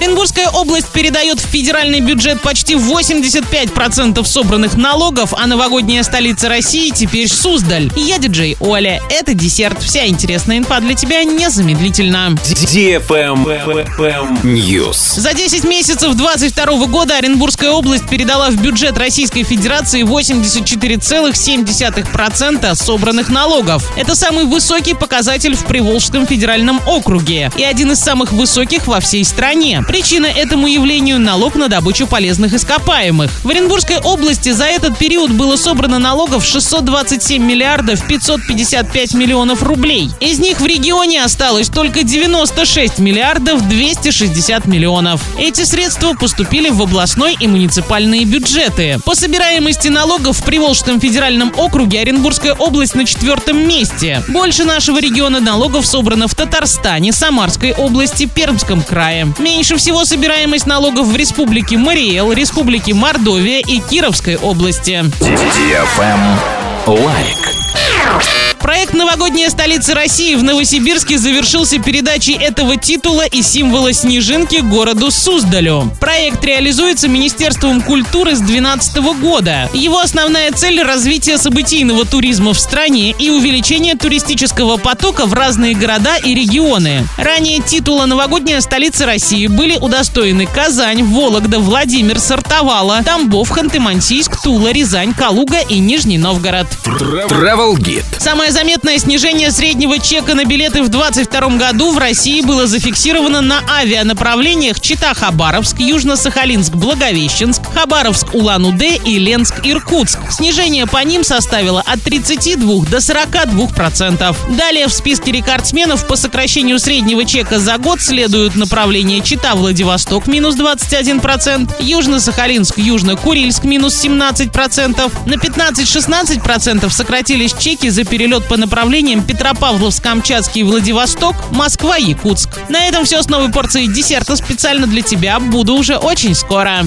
Оренбургская область передает в федеральный бюджет почти 85% собранных налогов, а новогодняя столица России теперь Суздаль. Я диджей Оля. Это десерт. Вся интересная инфа для тебя незамедлительно. News. За 10 месяцев 22 года Оренбургская область передала в бюджет Российской Федерации 84,7% собранных налогов. Это самый высокий показатель в Приволжском федеральном округе и один из самых высоких во всей стране. Причина этому явлению – налог на добычу полезных ископаемых. В Оренбургской области за этот период было собрано налогов 627 миллиардов 555 миллионов рублей. Из них в регионе осталось только 96 миллиардов 260 миллионов. Эти средства поступили в областной и муниципальные бюджеты. По собираемости налогов в Приволжском федеральном округе Оренбургская область на четвертом месте. Больше нашего региона налогов собрано в Татарстане, Самарской области, Пермском крае. Меньше всего собираемость налогов в Республике Мариэл, Республике Мордовия и Кировской области. Лайк. Проект «Новогодняя столица России» в Новосибирске завершился передачей этого титула и символа снежинки городу Суздалю. Проект реализуется Министерством культуры с 2012 года. Его основная цель – развитие событийного туризма в стране и увеличение туристического потока в разные города и регионы. Ранее титула «Новогодняя столица России» были удостоены Казань, Вологда, Владимир, Сартовала, Тамбов, Ханты-Мансийск, Тула, Рязань, Калуга и Нижний Новгород. Travel Guide. Самое заметное снижение среднего чека на билеты в 2022 году в России было зафиксировано на авианаправлениях Чита-Хабаровск, Южно-Сахалинск-Благовещенск, Хабаровск-Улан-Удэ и Ленск-Иркутск. Снижение по ним составило от 32 до 42 процентов. Далее в списке рекордсменов по сокращению среднего чека за год следуют направления Чита-Владивосток минус 21 процент, Южно-Сахалинск, Южно-Курильск минус 17 процентов. На 15-16 процентов сократились чеки за перелет по направлениям Петропавловск-Камчатский, Владивосток, Москва, Якутск. На этом все с новой порцией десерта специально для тебя. Буду уже очень скоро.